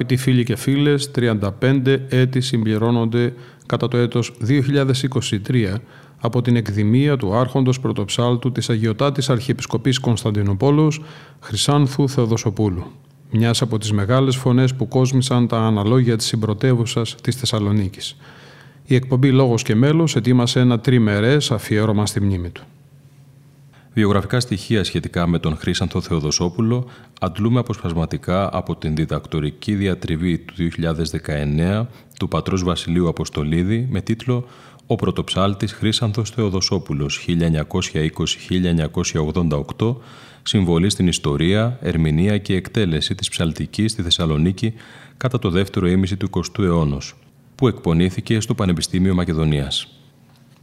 Αγαπητοί φίλοι και φίλες, 35 έτη συμπληρώνονται κατά το έτος 2023 από την εκδημία του άρχοντος πρωτοψάλτου της Αγιωτάτης Αρχιεπισκοπής Κωνσταντινούπολος Χρυσάνθου Θεοδοσοπούλου, μιας από τις μεγάλες φωνές που κόσμησαν τα αναλόγια της συμπρωτεύουσας της Θεσσαλονίκης. Η εκπομπή «Λόγος και μέλος» ετοίμασε ένα τριμερές αφιέρωμα στη μνήμη του. Βιογραφικά στοιχεία σχετικά με τον Χρήσανθο Θεοδοσόπουλο αντλούμε αποσπασματικά από την διδακτορική διατριβή του 2019 του πατρός Βασιλείου Αποστολίδη με τίτλο «Ο πρωτοψάλτης Χρήσανθος Θεοδοσόπουλος 1920-1988 συμβολή στην ιστορία, ερμηνεία και εκτέλεση της ψαλτικής στη Θεσσαλονίκη κατά το δεύτερο ήμιση του 20ου αιώνα, που εκπονήθηκε στο Πανεπιστήμιο Μακεδονίας.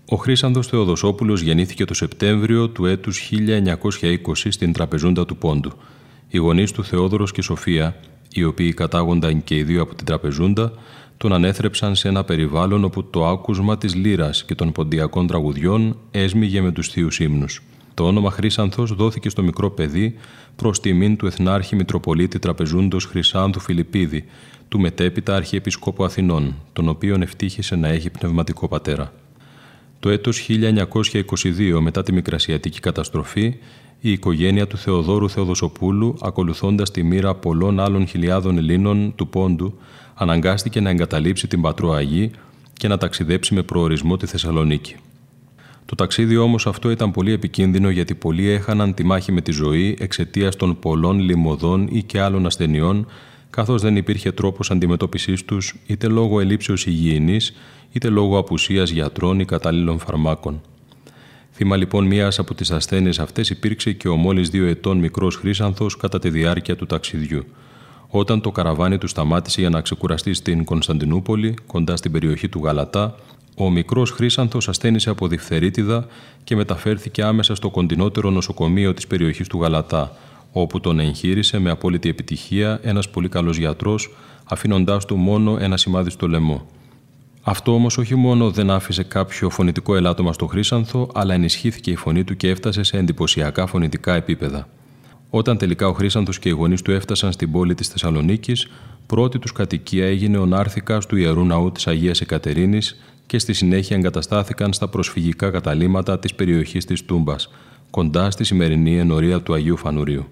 Ο Χρήσανδος Θεοδοσόπουλος γεννήθηκε το Σεπτέμβριο του έτους 1920 στην τραπεζούντα του Πόντου. Οι γονείς του Θεόδωρος και Σοφία, οι οποίοι κατάγονταν και οι δύο από την τραπεζούντα, τον ανέθρεψαν σε ένα περιβάλλον όπου το άκουσμα της λύρας και των ποντιακών τραγουδιών έσμιγε με τους θείους ύμνους. Το όνομα Χρήσανθος δόθηκε στο μικρό παιδί προς τιμήν του Εθνάρχη Μητροπολίτη Τραπεζούντος Χρυσάνθου Φιλιππίδη, του μετέπειτα Αρχιεπισκόπου Αθηνών, τον οποίον ευτύχησε να έχει πνευματικό πατέρα. Το έτος 1922 μετά τη Μικρασιατική καταστροφή, η οικογένεια του Θεοδόρου Θεοδοσοπούλου, ακολουθώντας τη μοίρα πολλών άλλων χιλιάδων Ελλήνων του Πόντου, αναγκάστηκε να εγκαταλείψει την Πατρόαγή και να ταξιδέψει με προορισμό τη Θεσσαλονίκη. Το ταξίδι όμως αυτό ήταν πολύ επικίνδυνο γιατί πολλοί έχαναν τη μάχη με τη ζωή εξαιτίας των πολλών λιμωδών ή και άλλων ασθενειών καθώς δεν υπήρχε τρόπος αντιμετώπισης τους είτε λόγω ελλείψεως υγιεινής είτε λόγω απουσίας γιατρών ή κατάλληλων φαρμάκων. Θύμα λοιπόν μία από τις ασθένειες αυτές υπήρξε και ο μόλις δύο ετών μικρός Χρήσανθος κατά τη διάρκεια του ταξιδιού. Όταν το καραβάνι του σταμάτησε για να ξεκουραστεί στην Κωνσταντινούπολη, κοντά στην περιοχή του Γαλατά, ο μικρός Χρήσανθος ασθένησε από διφθερίτιδα και μεταφέρθηκε άμεσα στο κοντινότερο νοσοκομείο της περιοχής του Γαλατά, όπου τον εγχείρησε με απόλυτη επιτυχία ένας πολύ καλός γιατρός, αφήνοντάς του μόνο ένα σημάδι στο λαιμό. Αυτό όμως όχι μόνο δεν άφησε κάποιο φωνητικό ελάττωμα στο Χρήσανθο, αλλά ενισχύθηκε η φωνή του και έφτασε σε εντυπωσιακά φωνητικά επίπεδα. Όταν τελικά ο Χρήσανθο και οι γονείς του έφτασαν στην πόλη της Θεσσαλονίκης, πρώτη τους κατοικία έγινε ο Νάρθηκας του ιερού ναού της Αγίας Εκατερίνης και στη συνέχεια εγκαταστάθηκαν στα προσφυγικά καταλήματα της περιοχής της Τούμπας, κοντά στη σημερινή ενορία του Αγίου Φανουρίου.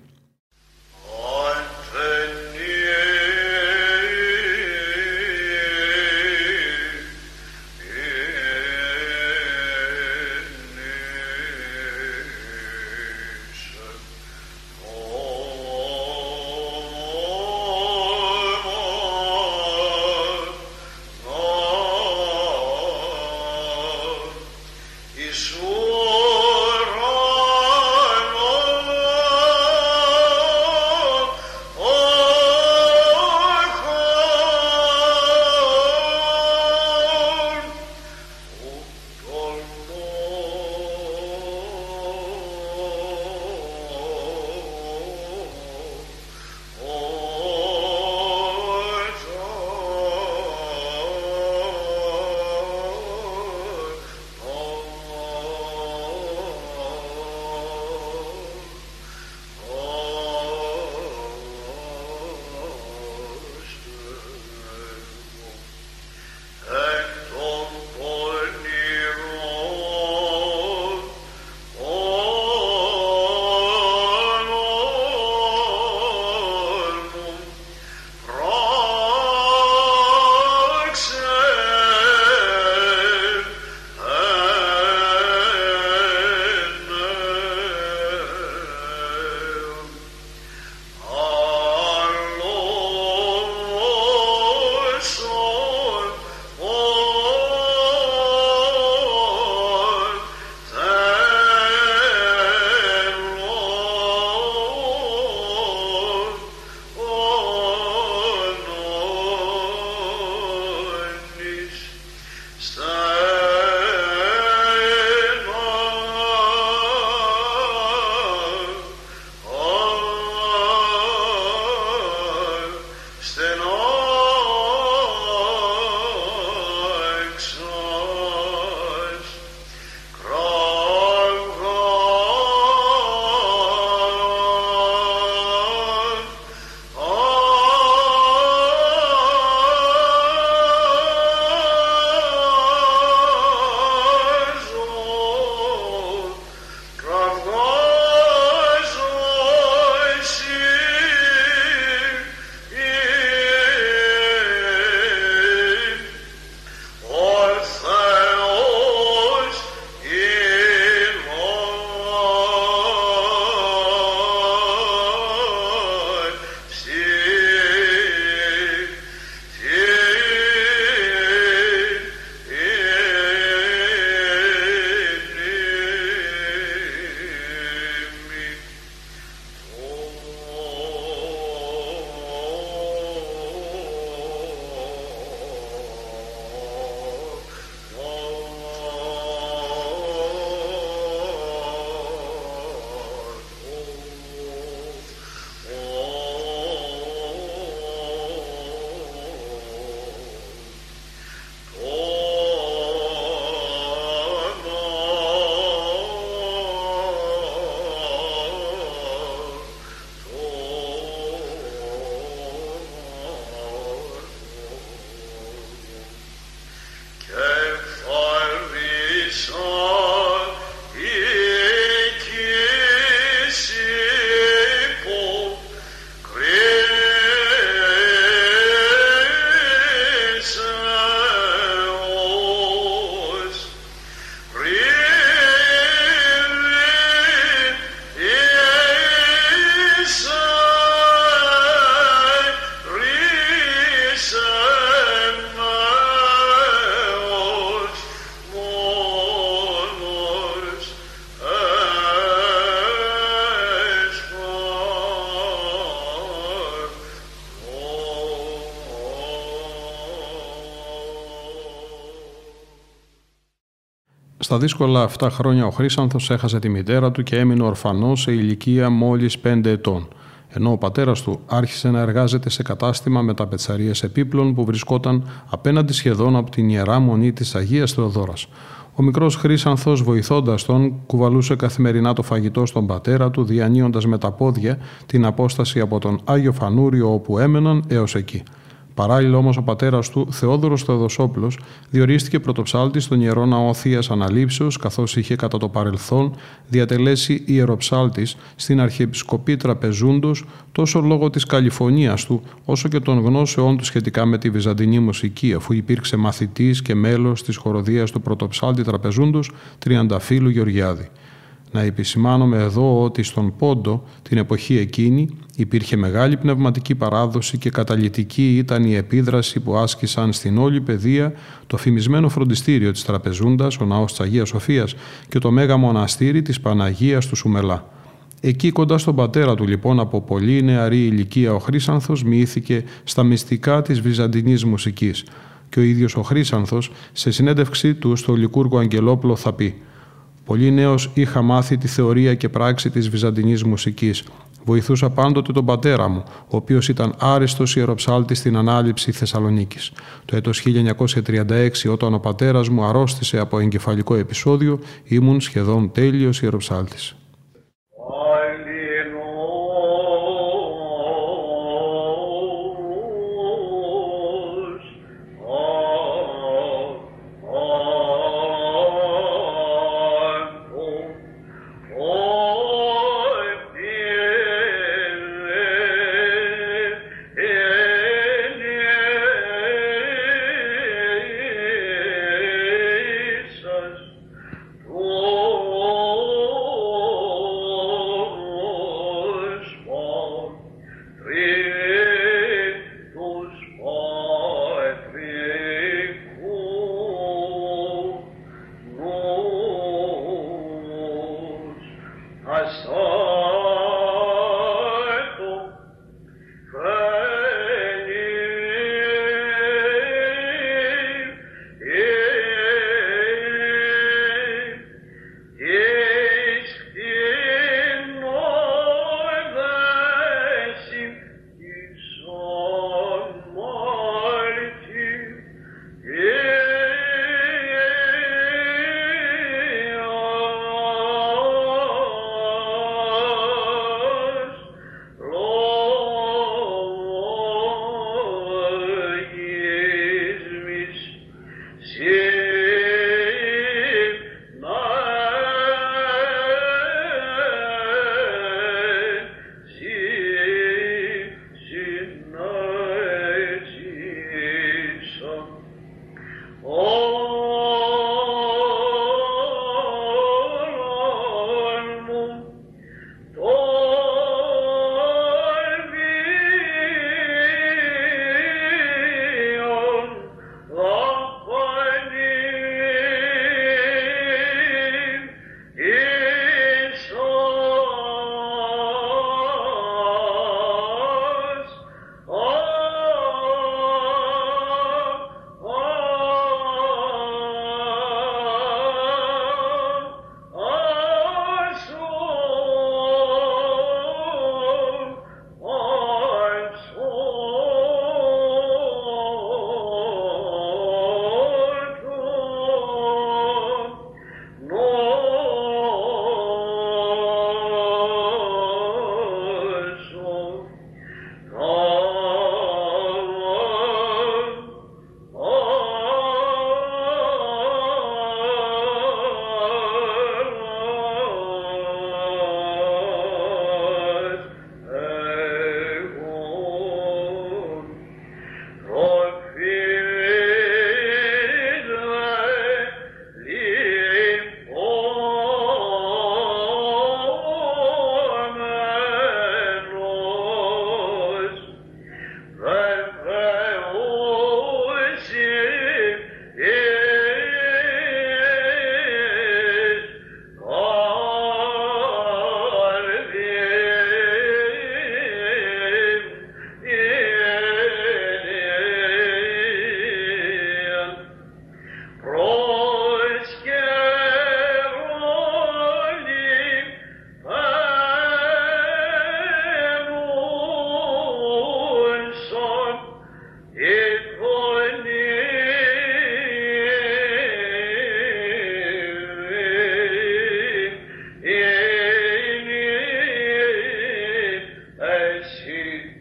Στα δύσκολα αυτά χρόνια ο Χρήσανθος έχασε τη μητέρα του και έμεινε ορφανός σε ηλικία μόλις 5 ετών, ενώ ο πατέρας του άρχισε να εργάζεται σε κατάστημα με τα πετσαρίες επίπλων που βρισκόταν απέναντι σχεδόν από την Ιερά Μονή της Αγίας Θεοδόρας. Ο μικρός Χρήσανθο, βοηθώντας τον, κουβαλούσε καθημερινά το φαγητό στον πατέρα του, διανύοντας με τα πόδια την απόσταση από τον Άγιο Φανούριο όπου έμεναν έως εκεί. Παράλληλα όμως ο πατέρας του, Θεόδωρος Θεοδοσόπουλος, διορίστηκε πρωτοψάλτη στον ιερό ναό Θείας Αναλήψεως, καθώς είχε κατά το παρελθόν διατελέσει ιεροψάλτης στην Αρχιεπισκοπή Τραπεζούντος, τόσο λόγω της καλυφωνίας του, όσο και των γνώσεών του σχετικά με τη βυζαντινή μουσική, αφού υπήρξε μαθητής και μέλος της χοροδίας του πρωτοψάλτη Τραπεζούντος Τριανταφύλου Γεωργιάδη. Να επισημάνομαι εδώ ότι στον Πόντο την εποχή εκείνη υπήρχε μεγάλη πνευματική παράδοση και καταλητική ήταν η επίδραση που άσκησαν στην όλη παιδεία το φημισμένο φροντιστήριο της Τραπεζούντας, ο ναός της Αγίας Σοφίας και το μέγα μοναστήρι της Παναγίας του Σουμελά. Εκεί κοντά στον πατέρα του λοιπόν από πολύ νεαρή ηλικία ο Χρύσανθος μοιήθηκε στα μυστικά της βυζαντινής μουσικής και ο ίδιος ο Χρύσανθος σε συνέντευξή του στο Λικούργο Αγγελόπλο θα πει Πολύ νέος είχα μάθει τη θεωρία και πράξη της βυζαντινής μουσικής. Βοηθούσα πάντοτε τον πατέρα μου, ο οποίος ήταν άριστος ιεροψάλτης στην ανάληψη Θεσσαλονίκης. Το έτος 1936, όταν ο πατέρας μου αρρώστησε από εγκεφαλικό επεισόδιο, ήμουν σχεδόν τέλειος ιεροψάλτης.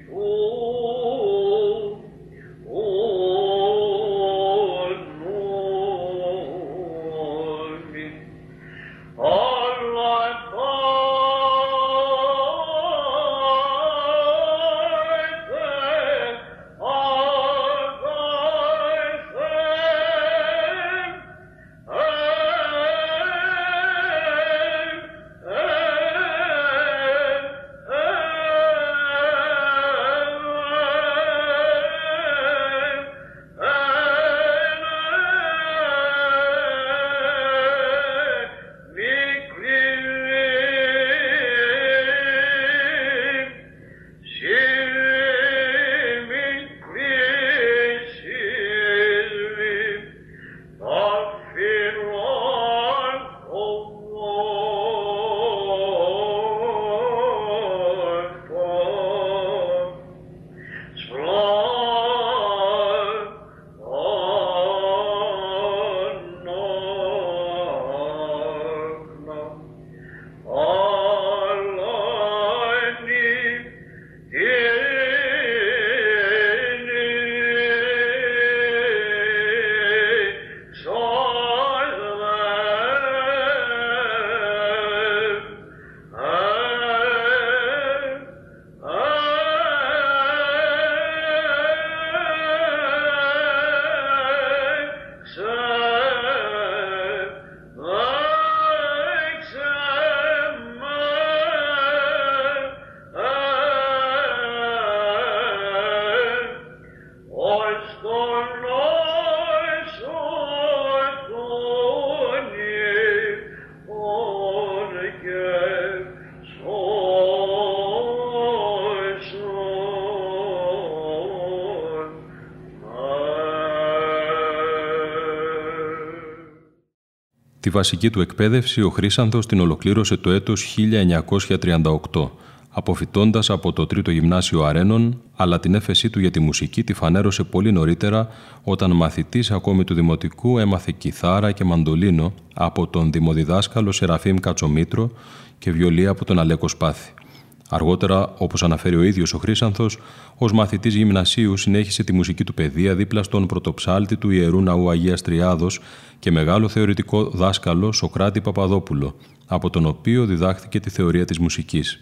五 Τη βασική του εκπαίδευση ο Χρήσανθος την ολοκλήρωσε το έτος 1938, αποφυτώντας από το Τρίτο Γυμνάσιο Αρένων, αλλά την έφεσή του για τη μουσική τη φανέρωσε πολύ νωρίτερα όταν μαθητής ακόμη του Δημοτικού έμαθε κιθάρα και μαντολίνο από τον δημοδιδάσκαλο Σεραφείμ Κατσομήτρο και βιολί από τον Αλέκο Σπάθη. Αργότερα, όπως αναφέρει ο ίδιος ο Χρήσανθο, ως μαθητής γυμνασίου συνέχισε τη μουσική του παιδεία δίπλα στον πρωτοψάλτη του ιερού ναού Αγίας Τριάδος και μεγάλο θεωρητικό δάσκαλο Σοκράτη Παπαδόπουλο, από τον οποίο διδάχθηκε τη θεωρία της μουσικής.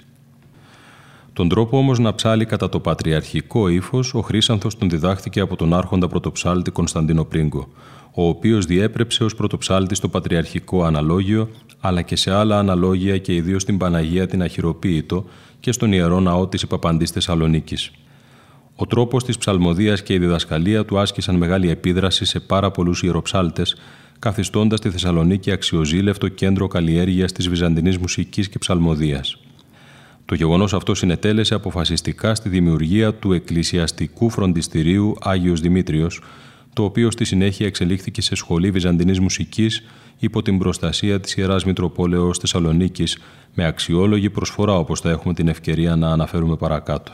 Τον τρόπο όμως να ψάλει κατά το πατριαρχικό ύφος, ο Χρήσανθο τον διδάχθηκε από τον άρχοντα πρωτοψάλτη Κωνσταντίνο Πρίγκο, ο οποίος διέπρεψε ως πρωτοψάλτη στο πατριαρχικό αναλόγιο, αλλά και σε άλλα αναλόγια και ιδίως στην Παναγία την Αχυροποίητο και στον ιερό ναό της Υπαπαντή Θεσσαλονίκης. Ο τρόπος της ψαλμοδίας και η διδασκαλία του άσκησαν μεγάλη επίδραση σε πάρα πολλούς ιεροψάλτες, καθιστώντας τη Θεσσαλονίκη αξιοζήλευτο κέντρο καλλιέργειας της βυζαντινής μουσικής και ψαλμοδίας. Το γεγονός αυτό συνετέλεσε αποφασιστικά στη δημιουργία του εκκλησιαστικού φροντιστηρίου Άγιος Δημήτριος, το οποίο στη συνέχεια εξελίχθηκε σε σχολή βυζαντινής μουσικής υπό την προστασία της Ιεράς Μητροπόλεως Θεσσαλονίκης με αξιόλογη προσφορά όπως θα έχουμε την ευκαιρία να αναφέρουμε παρακάτω.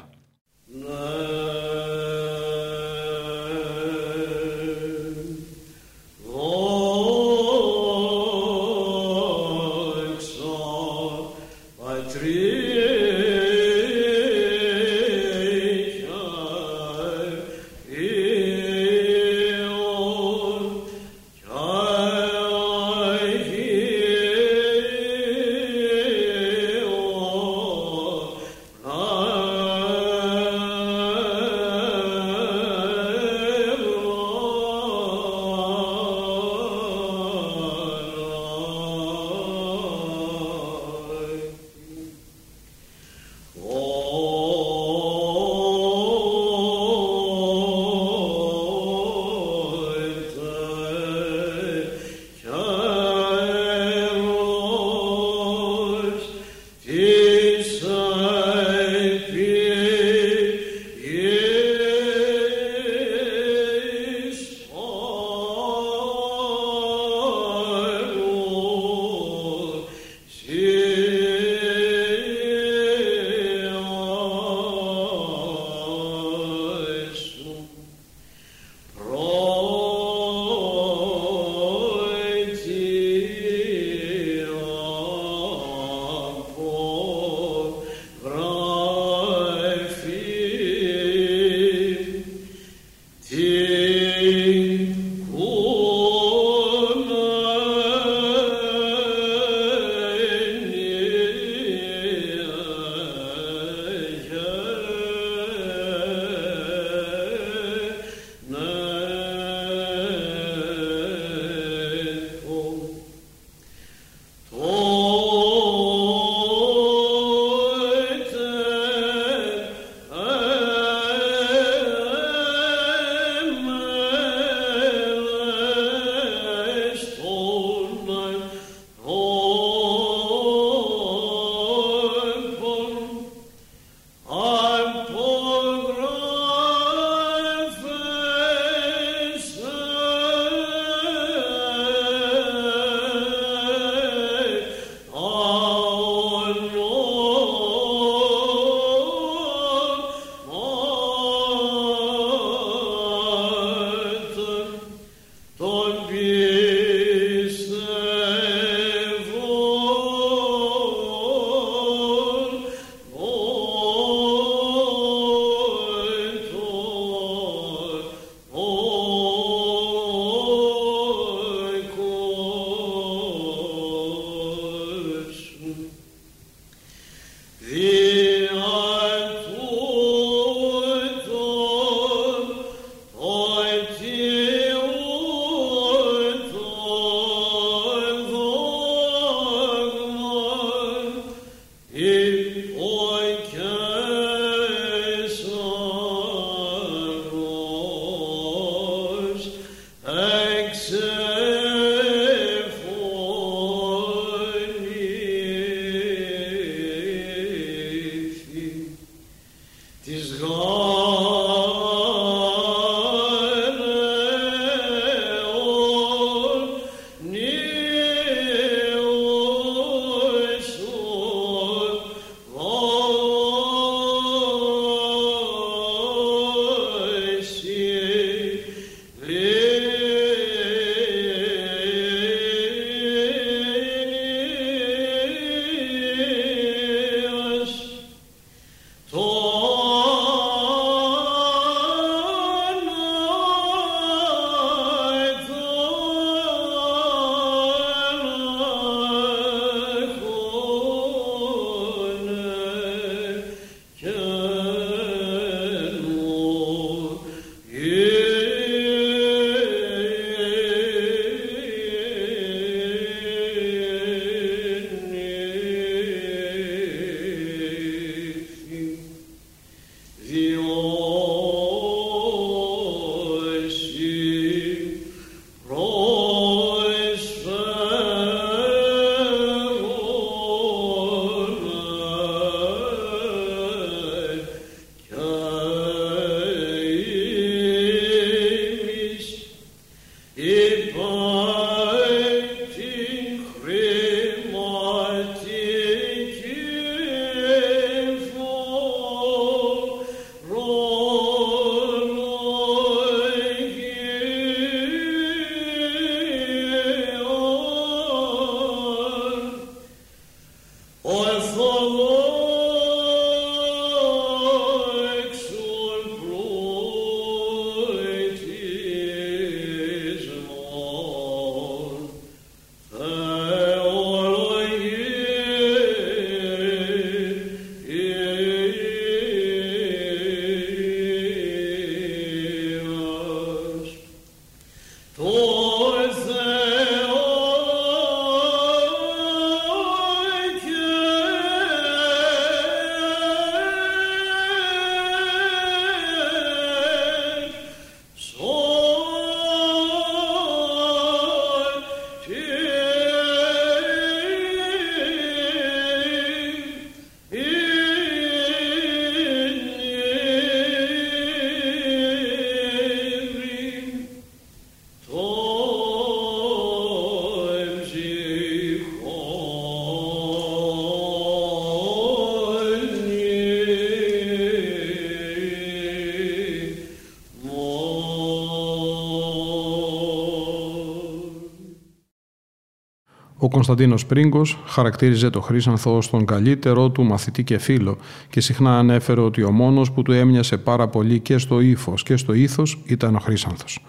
Ο Κωνσταντίνος Πρίγκος χαρακτήριζε το Χρήσανθο ως τον καλύτερό του μαθητή και φίλο και συχνά ανέφερε ότι ο μόνος που του έμοιασε πάρα πολύ και στο ύφος και στο ήθος ήταν ο Χρήσανθος.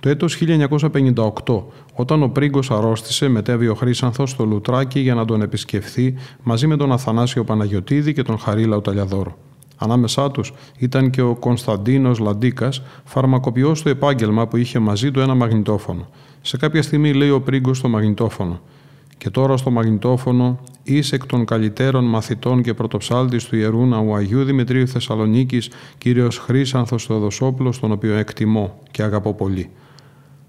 Το έτος 1958, όταν ο Πρίγκος αρρώστησε, μετέβη ο Χρήσανθος στο Λουτράκι για να τον επισκεφθεί μαζί με τον Αθανάσιο Παναγιωτίδη και τον Χαρίλαο Ταλιαδόρο. Ανάμεσά τους ήταν και ο Κωνσταντίνος Λαντίκας, φαρμακοποιός στο επάγγελμα που είχε μαζί του ένα μαγνητόφωνο. Σε κάποια στιγμή λέει ο Πρίγκος στο μαγνητόφωνο «Και τώρα στο μαγνητόφωνο είσαι εκ των καλύτερων μαθητών και πρωτοψάλτης του Ιερού Ναού Αγίου Δημητρίου Θεσσαλονίκης, κύριος Χρήσανθος Θεοδοσόπουλος, τον οποίο εκτιμώ και αγαπώ πολύ».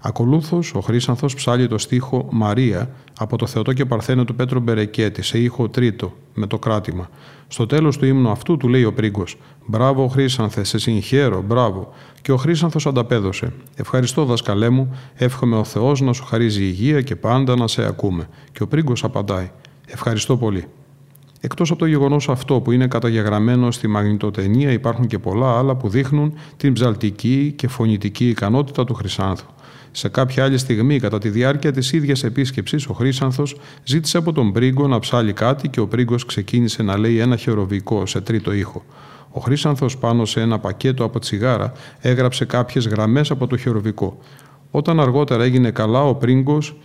Ακολούθως, ο Χρήσανθος ψάλει το στίχο Μαρία από το Θεοτό και Παρθένο του Πέτρου Μπερεκέτη σε ήχο τρίτο με το κράτημα. Στο τέλος του ύμνου αυτού του λέει ο πρίγκος: Μπράβο, Χρήσανθε, σε συγχαίρω, μπράβο. Και ο Χρήσανθος ανταπέδωσε: Ευχαριστώ, δασκαλέ μου, εύχομαι ο Θεός να σου χαρίζει υγεία και πάντα να σε ακούμε. Και ο πρίγκος απαντάει: Ευχαριστώ πολύ. Εκτός από το γεγονός αυτό που είναι καταγεγραμμένο στη μαγνητοτενία υπάρχουν και πολλά άλλα που δείχνουν την ψαλτική και φωνητική ικανότητα του Χρυσάνθου. Σε κάποια άλλη στιγμή, κατά τη διάρκεια της ίδιας επίσκεψης, ο Χρήσανθος ζήτησε από τον Πρίγκο να ψάλει κάτι και ο Πρίγκος ξεκίνησε να λέει ένα χεροβικό σε τρίτο ήχο. Ο Χρήσανθος πάνω σε ένα πακέτο από τσιγάρα έγραψε κάποιες γραμμές από το χεροβικό. Όταν αργότερα έγινε καλά, ο Πρίγκος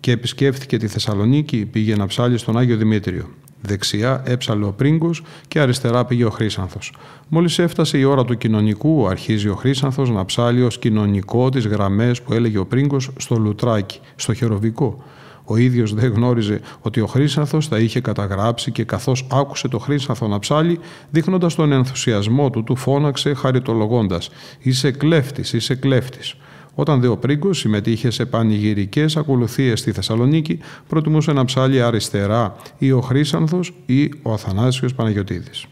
και επισκέφθηκε τη Θεσσαλονίκη, πήγε να ψάλει στον Άγιο Δημήτριο. Δεξιά έψαλε ο πρίγκος και αριστερά πήγε ο Χρήσανθος. Μόλις έφτασε η ώρα του κοινωνικού, αρχίζει ο Χρήσανθος να ψάλει ως κοινωνικό τις γραμμές που έλεγε ο πρίγκος στο λουτράκι, στο χεροβικό. Ο ίδιος δεν γνώριζε ότι ο Χρήσανθος τα είχε καταγράψει και καθώς άκουσε το Χρήσανθο να ψάλει, δείχνοντας τον ενθουσιασμό του, του φώναξε χαριτολογώντας: Είσαι κλέφτης, είσαι κλέφτης. Όταν δε ο Πρίγκος συμμετείχε σε πανηγυρικές ακολουθίες στη Θεσσαλονίκη, προτιμούσε να ψάλει αριστερά ή ο Χρήσανθος ή ο Αθανάσιος Παναγιωτίδης.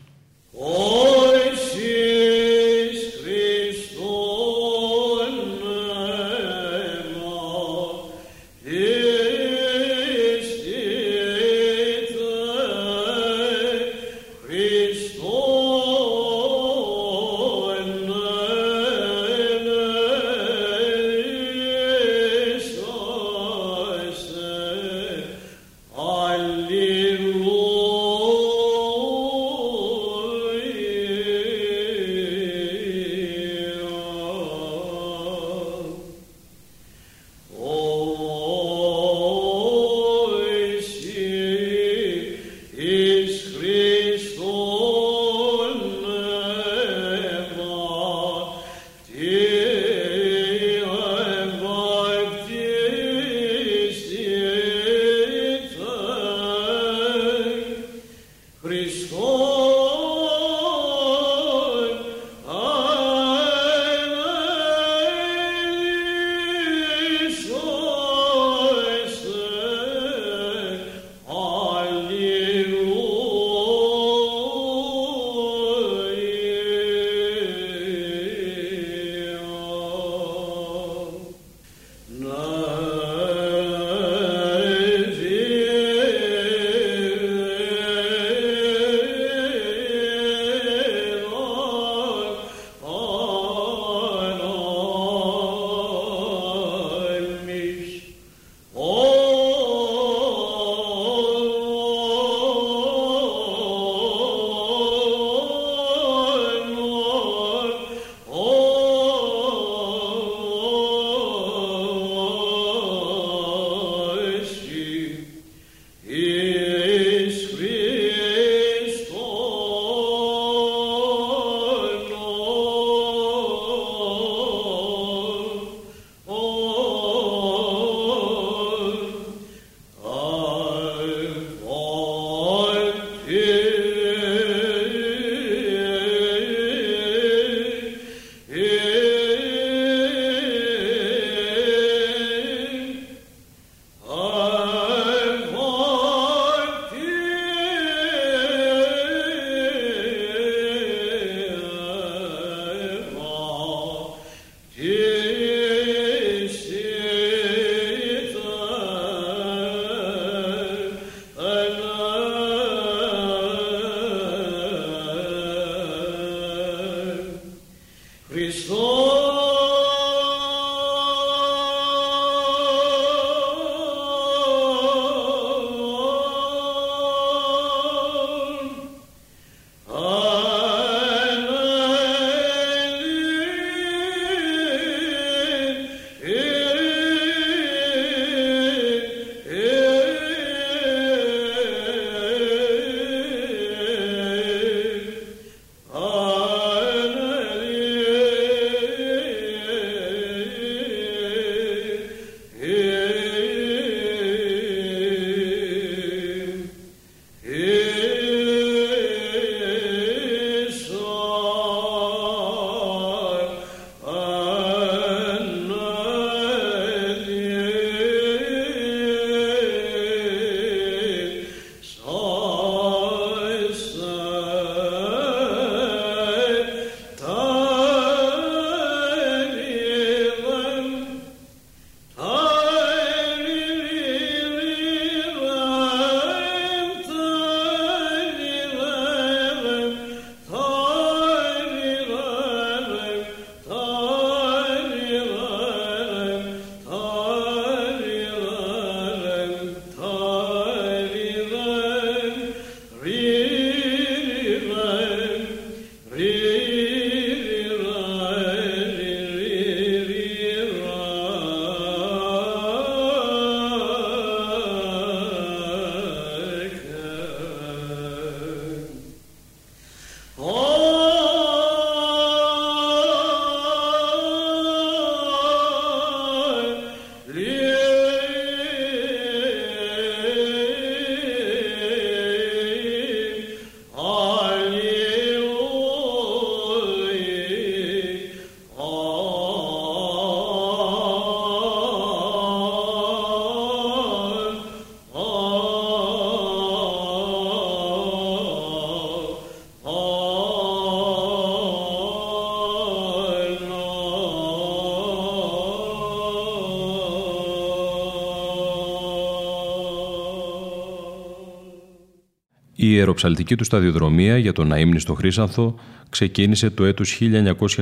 Η ιεροψαλτική του σταδιοδρομία για τον αείμνηστο Χρύσανθο ξεκίνησε το έτος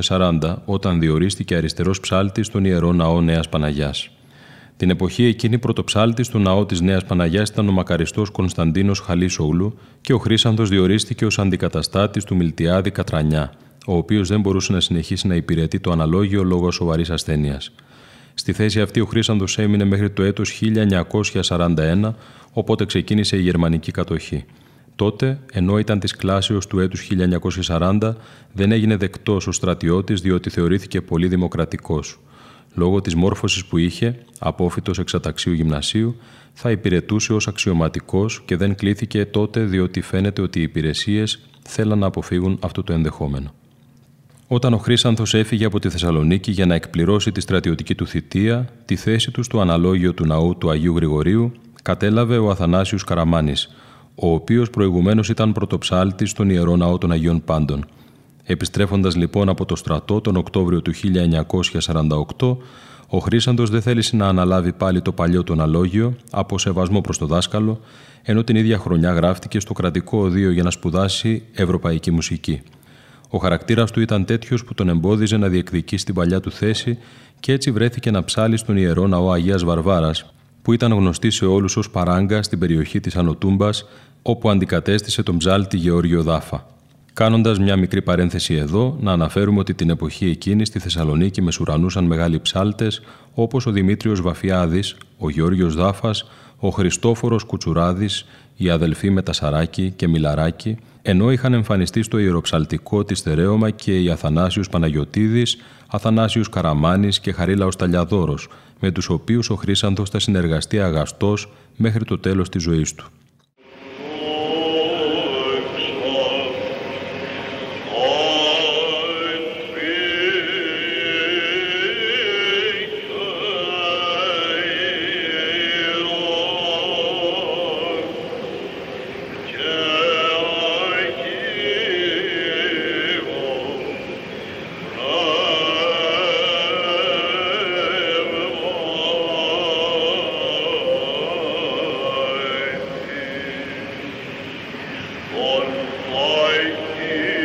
1940 όταν διορίστηκε αριστερός ψάλτης στον Ιερό Ναό Νέας Παναγιάς. Την εποχή εκείνη πρωτοψάλτης του ναό της Νέας Παναγιάς ήταν ο μακαριστός Κωνσταντίνος Χαλίσογλου και ο Χρήσανθο διορίστηκε ως αντικαταστάτης του Μιλτιάδη Κατρανιά, ο οποίος δεν μπορούσε να συνεχίσει να υπηρετεί το αναλόγιο λόγω σοβαρής ασθένειας. Στη θέση αυτή ο Χρήσανθο έμεινε μέχρι το έτος 1941, οπότε ξεκίνησε η γερμανική κατοχή. Τότε, ενώ ήταν της κλάσεως του έτους 1940, δεν έγινε δεκτός ω στρατιώτης διότι θεωρήθηκε πολύ δημοκρατικός. Λόγω της μόρφωσης που είχε, απόφυτος εξαταξίου γυμνασίου, θα υπηρετούσε ως αξιωματικός και δεν κλήθηκε τότε διότι φαίνεται ότι οι υπηρεσίες θέλαν να αποφύγουν αυτό το ενδεχόμενο. Όταν ο Χρήσανθος έφυγε από τη Θεσσαλονίκη για να εκπληρώσει τη στρατιωτική του θητεία, τη θέση του στο αναλόγιο του ναού του Αγίου Γρηγορίου κατέλαβε ο Αθανάσιος Καραμάνης, ο οποίος προηγουμένως ήταν πρωτοψάλτης στον Ιερό Ναό των Αγίων Πάντων – Επιστρέφοντας λοιπόν από το στρατό τον Οκτώβριο του 1948, ο Χρήσαντος δεν θέλησε να αναλάβει πάλι το παλιό τον αλόγιο από σεβασμό προς το δάσκαλο, ενώ την ίδια χρονιά γράφτηκε στο κρατικό οδείο για να σπουδάσει ευρωπαϊκή μουσική. Ο χαρακτήρας του ήταν τέτοιος που τον εμπόδιζε να διεκδικήσει την παλιά του θέση και έτσι βρέθηκε να ψάλει στον ιερό ναό Αγίας Βαρβάρας, που ήταν γνωστή σε όλους ως παράγκα στην περιοχή της Ανοτούμπα, όπου αντικατέστησε τον ψάλτη Γεώργιο Δάφα. Κάνοντας μια μικρή παρένθεση εδώ, να αναφέρουμε ότι την εποχή εκείνη στη Θεσσαλονίκη μεσουρανούσαν μεγάλοι ψάλτες όπως ο Δημήτριος Βαφιάδης, ο Γεώργιος Δάφας, ο Χριστόφορος Κουτσουράδης, οι αδελφοί Μετασαράκη και Μιλαράκη, ενώ είχαν εμφανιστεί στο ιεροψαλτικό τη Θερέωμα και οι Αθανάσιος Παναγιωτήδη, Αθανάσιος Καραμάνης και Χαρίλαος Ταλιαδόρος, με τους οποίους ο Χρήσανθος θα συνεργαστεί αγαστός μέχρι το τέλος της ζωής του. Boy,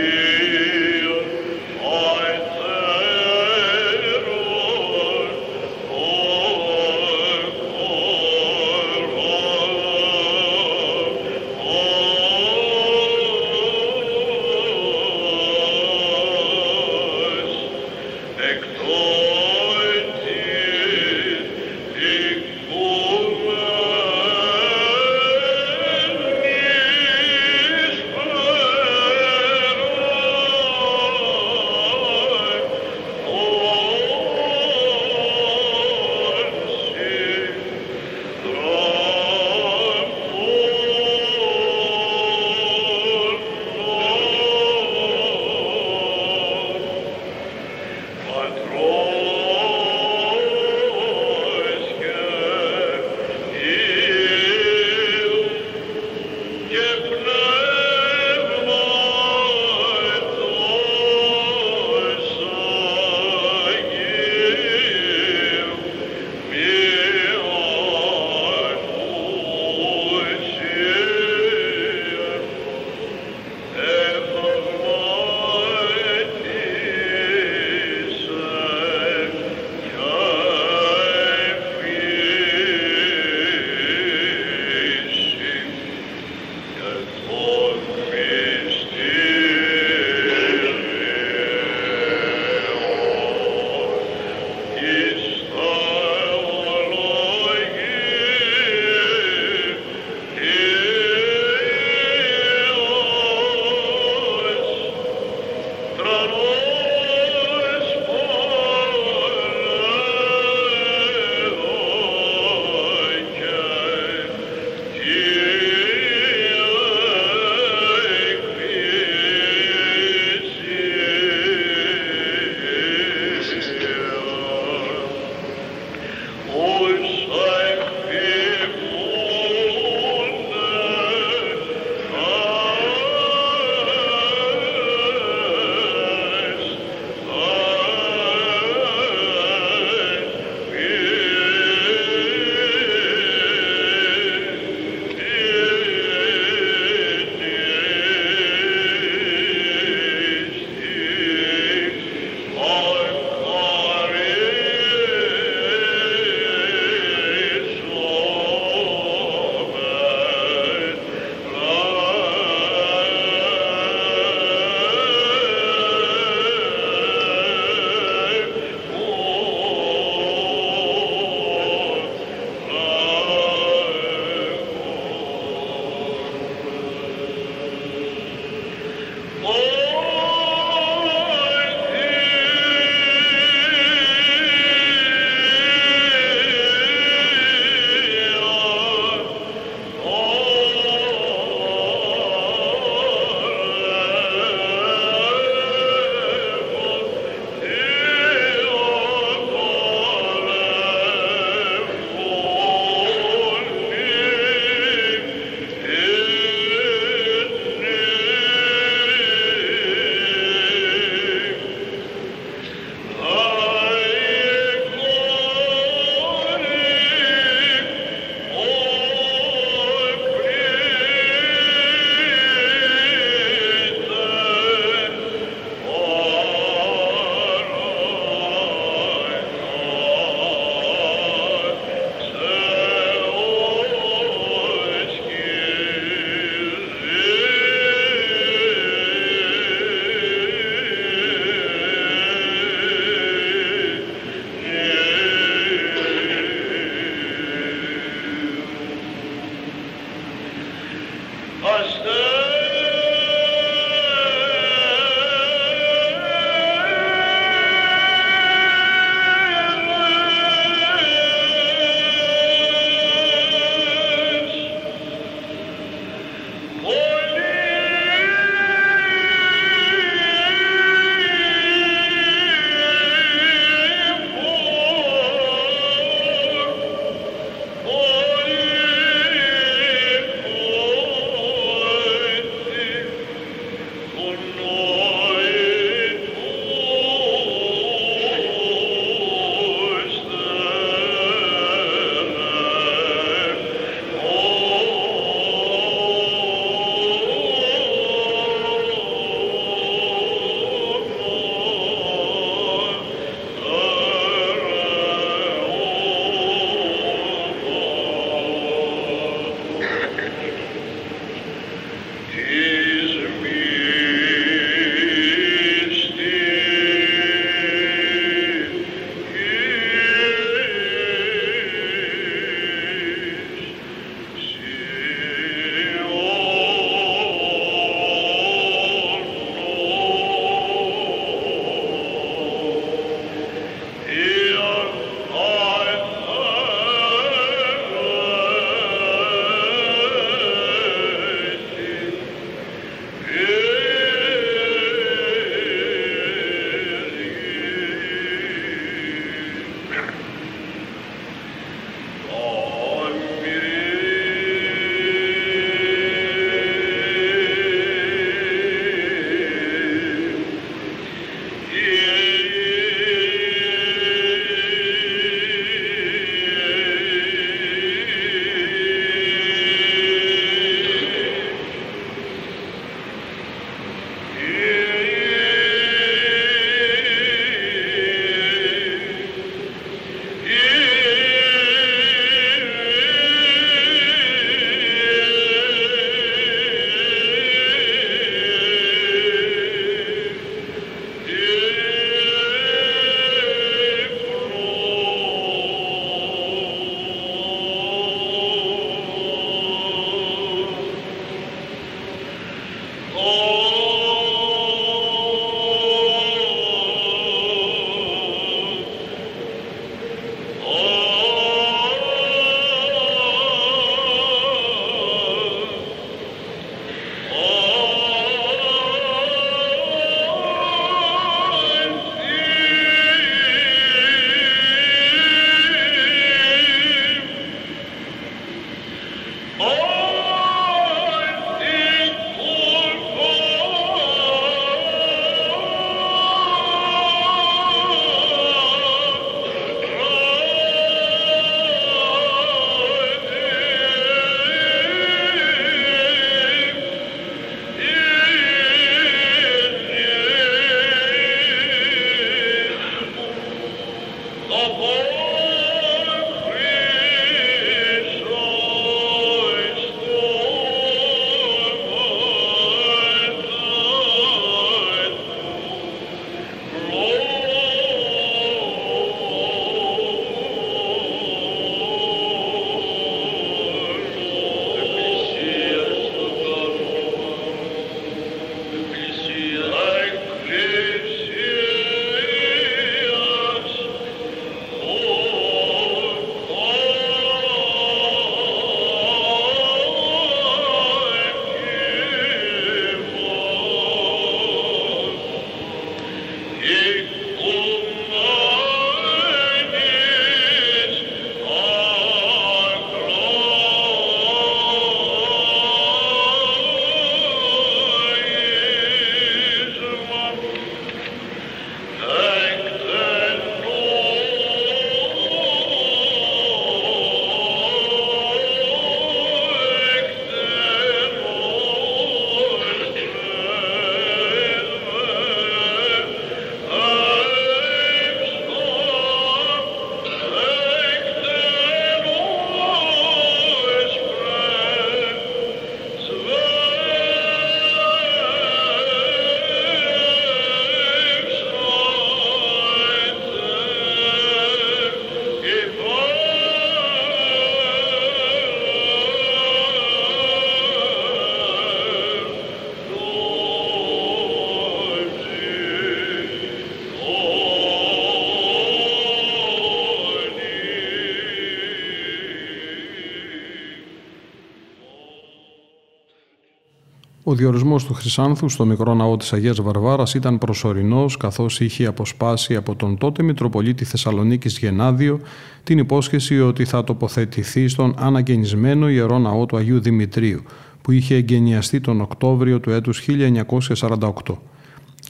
Ο διορισμός του Χρυσάνθου στο μικρό ναό της Αγίας Βαρβάρας ήταν προσωρινός, καθώς είχε αποσπάσει από τον τότε Μητροπολίτη Θεσσαλονίκης Γενάδιο την υπόσχεση ότι θα τοποθετηθεί στον αναγεννισμένο ιερό ναό του Αγίου Δημητρίου, που είχε εγκαινιαστεί τον Οκτώβριο του έτους 1948.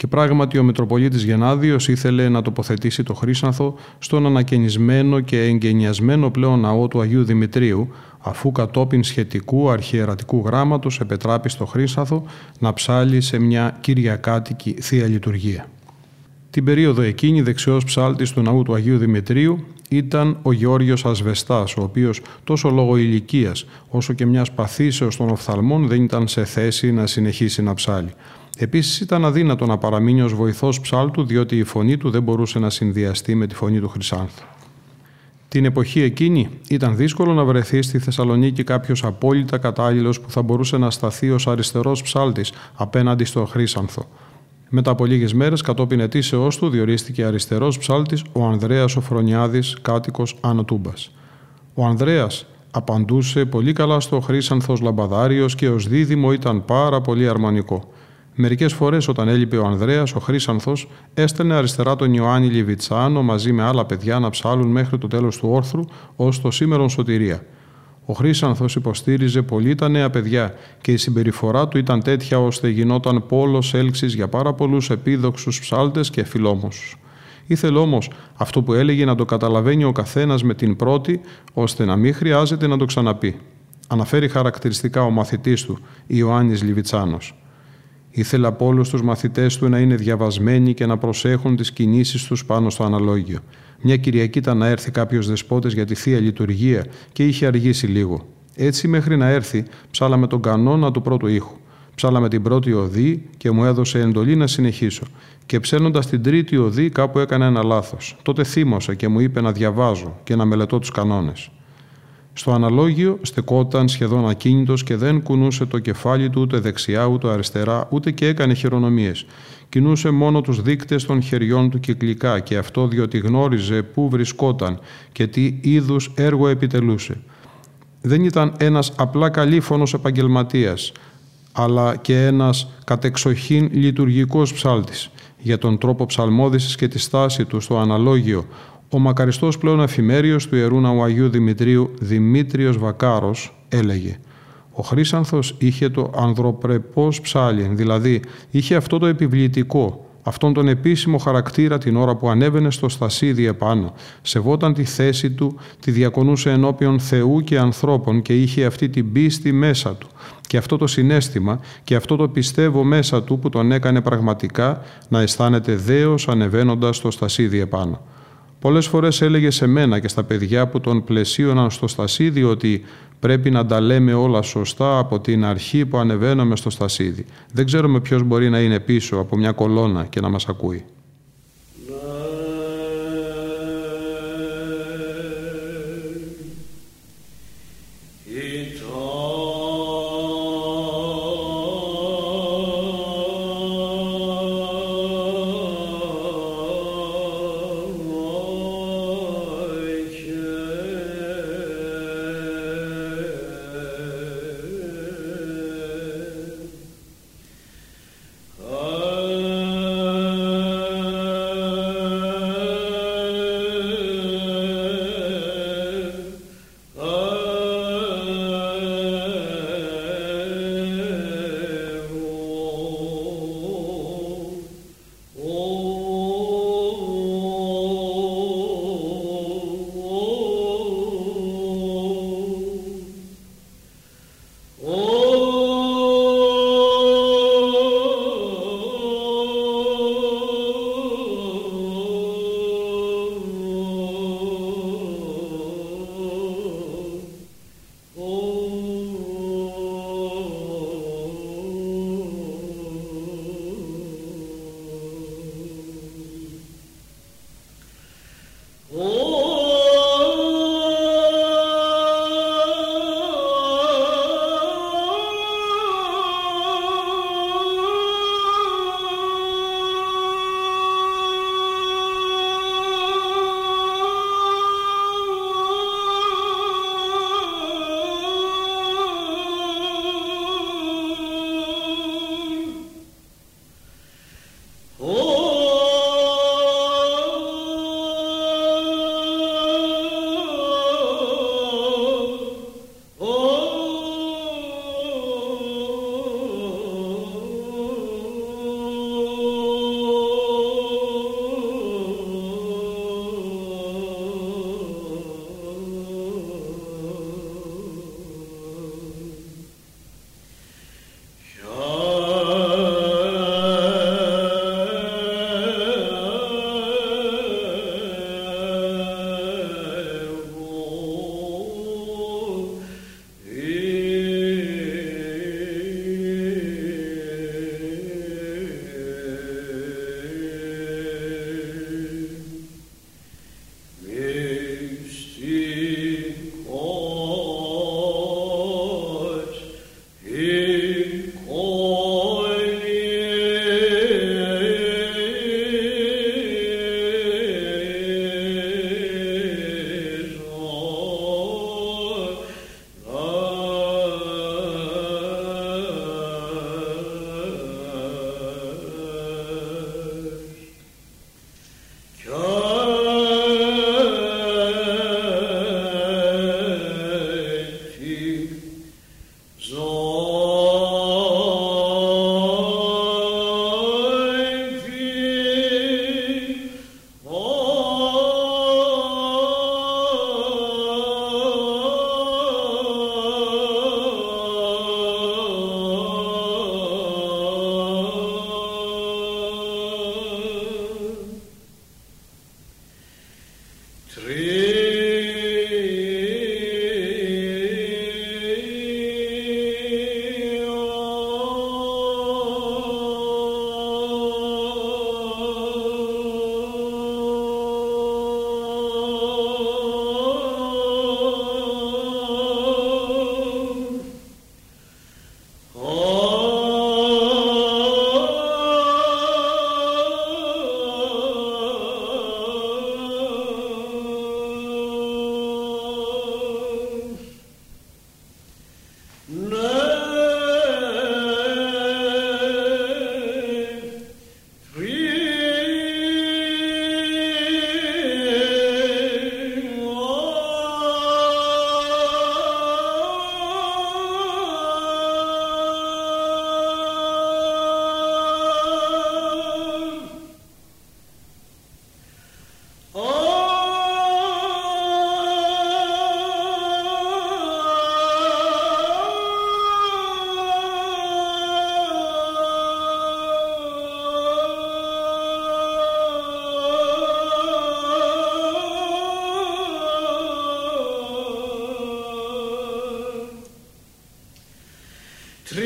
Και πράγματι ο Μητροπολίτης Γενάδιος ήθελε να τοποθετήσει το Χρύσανθο στον ανακαινισμένο και εγγενιασμένο πλέον ναό του Αγίου Δημητρίου, αφού κατόπιν σχετικού αρχιερατικού γράμματος επετράπη στο Χρύσανθο να ψάλει σε μια κυριακάτικη Θεία Λειτουργία. Την περίοδο εκείνη δεξιός ψάλτης του ναού του Αγίου Δημητρίου ήταν ο Γεώργιος Ασβεστάς, ο οποίος τόσο λόγω ηλικίας όσο και μιας παθήσεως των οφθαλμών δεν ήταν σε θέση να συνεχίσει να ψάλει. Επίσης ήταν αδύνατο να παραμείνει ως βοηθός ψάλτου, διότι η φωνή του δεν μπορούσε να συνδυαστεί με τη φωνή του Χρυσάνθου. Την εποχή εκείνη ήταν δύσκολο να βρεθεί στη Θεσσαλονίκη κάποιος απόλυτα κατάλληλος που θα μπορούσε να σταθεί ως αριστερός ψάλτης απέναντι στο Χρύσανθο. Μετά από λίγες μέρες, κατόπιν ετήσεώ του, διορίστηκε αριστερός ψάλτης ο Ανδρέας Οφρονιάδη, κάτοικος Ανατούμπας. Ο Ανδρέας απαντούσε πολύ καλά στο Χρύσανθος Λαμπαδάριος και ως δίδυμο ήταν πάρα πολύ αρμονικό. Μερικές φορές, όταν έλειπε ο Ανδρέας, ο Χρήσανθο έστελνε αριστερά τον Ιωάννη Λιβιτσάνο μαζί με άλλα παιδιά να ψάλουν μέχρι το τέλος του όρθρου ως το σήμερον σωτηρία. Ο Χρήσανθο υποστήριζε πολύ τα νέα παιδιά και η συμπεριφορά του ήταν τέτοια ώστε γινόταν πόλος έλξης για πάρα πολλούς επίδοξους ψάλτες και φιλόμους. Ήθελε όμως αυτό που έλεγε να το καταλαβαίνει ο καθένας με την πρώτη, ώστε να μην χρειάζεται να το ξαναπεί. Αναφέρει χαρακτηριστικά ο μαθητής του, Ιωάννης Λιβιτσάνος. Ήθελε από όλους τους μαθητές του να είναι διαβασμένοι και να προσέχουν τις κινήσεις τους πάνω στο αναλόγιο. Μια Κυριακή ήταν να έρθει κάποιος δεσπότης για τη θεία λειτουργία και είχε αργήσει λίγο. Έτσι, μέχρι να έρθει, ψάλαμε τον κανόνα του πρώτου ήχου. Ψάλαμε την πρώτη οδή και μου έδωσε εντολή να συνεχίσω. Και ψέλνοντας την τρίτη οδή, κάπου έκανα ένα λάθος. Τότε θύμωσα και μου είπε να διαβάζω και να μελετώ τους κανόνες. Στο αναλόγιο στεκόταν σχεδόν ακίνητος και δεν κουνούσε το κεφάλι του ούτε δεξιά ούτε αριστερά ούτε και έκανε χειρονομίες. Κινούσε μόνο τους δείκτες των χεριών του κυκλικά και αυτό διότι γνώριζε πού βρισκόταν και τι είδους έργο επιτελούσε. Δεν ήταν ένας απλά καλήφωνος επαγγελματίας, αλλά και ένας κατεξοχήν λειτουργικός ψάλτης. Για τον τρόπο ψαλμόδησης και τη στάση του στο αναλόγιο, ο μακαριστός πλέον αφημέριος του Ιερού Ναού Αγίου Δημητρίου Δημήτριος Βακάρος έλεγε «Ο Χρύσανθος είχε το ανδροπρεπός ψάλιν, δηλαδή είχε αυτό το επιβλητικό, αυτόν τον επίσημο χαρακτήρα την ώρα που ανέβαινε στο στασίδι επάνω, σεβόταν τη θέση του, τη διακονούσε ενώπιον Θεού και ανθρώπων και είχε αυτή την πίστη μέσα του και αυτό το συνέστημα και αυτό το πιστεύω μέσα του που τον έκανε πραγματικά να αισθάνεται δέος ανεβαίνοντας στο στασίδι επάνω. Πολλές φορές έλεγε σε μένα και στα παιδιά που τον πλαισίωναν στο στασίδι ότι πρέπει να τα λέμε όλα σωστά από την αρχή που ανεβαίνουμε στο στασίδι. Δεν ξέρουμε ποιος μπορεί να είναι πίσω από μια κολόνα και να μας ακούει.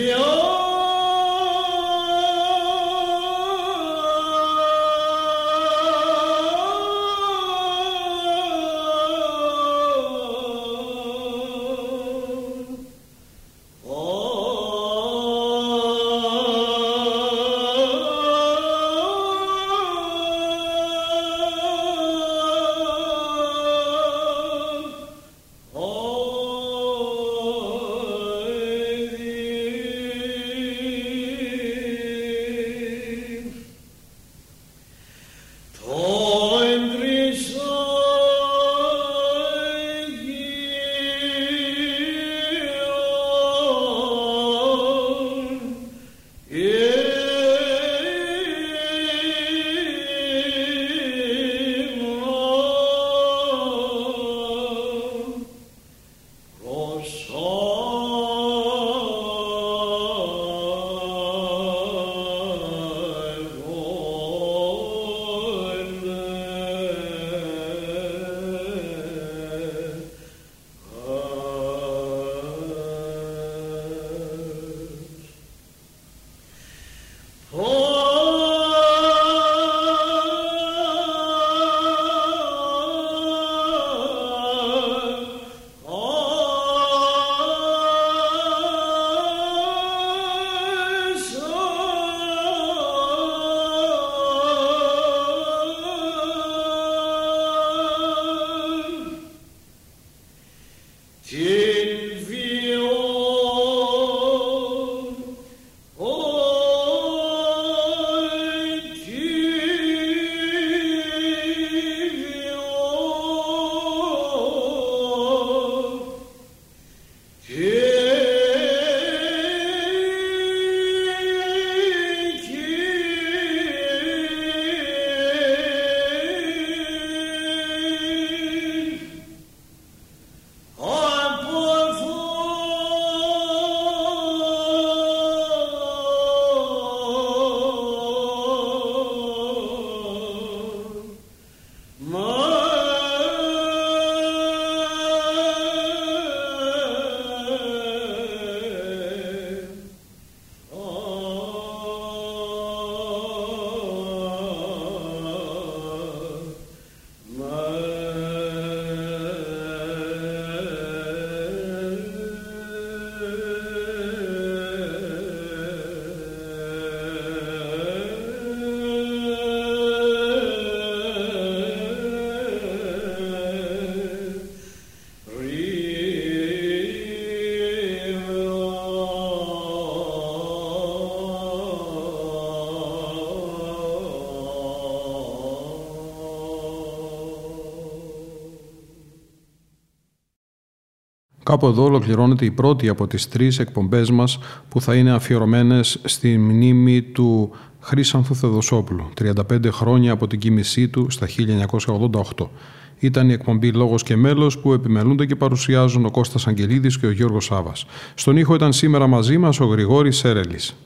Yo! Κάπου εδώ ολοκληρώνεται η πρώτη από τις τρεις εκπομπές μας που θα είναι αφιερωμένες στη μνήμη του Χρύσανθου Θεδοσόπουλου, 35 χρόνια από την κοίμησή του στα 1988. Ήταν η εκπομπή Λόγος και Μέλος που επιμελούνται και παρουσιάζουν ο Κώστας Αγγελίδης και ο Γιώργος Σάβας. Στον ήχο ήταν σήμερα μαζί μας ο Γρηγόρης Σέρελης.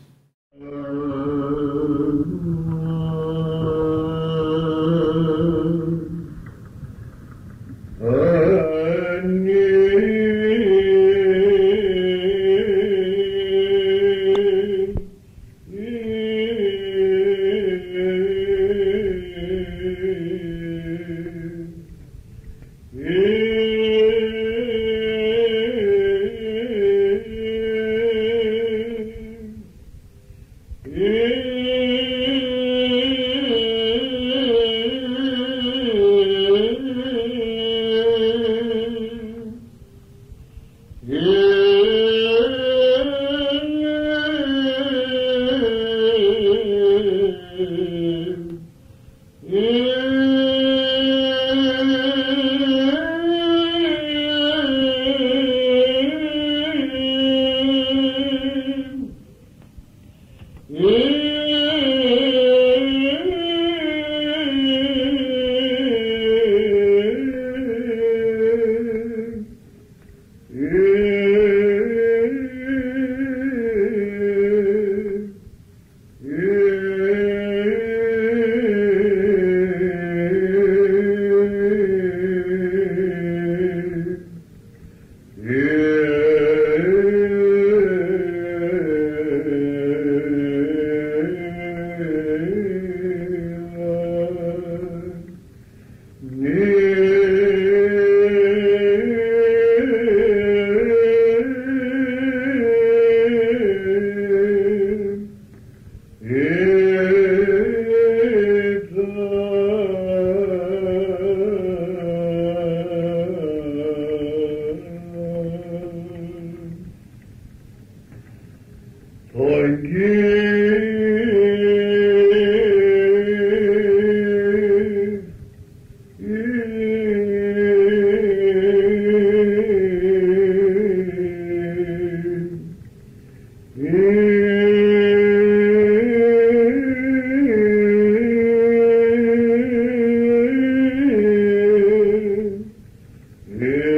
Yeah.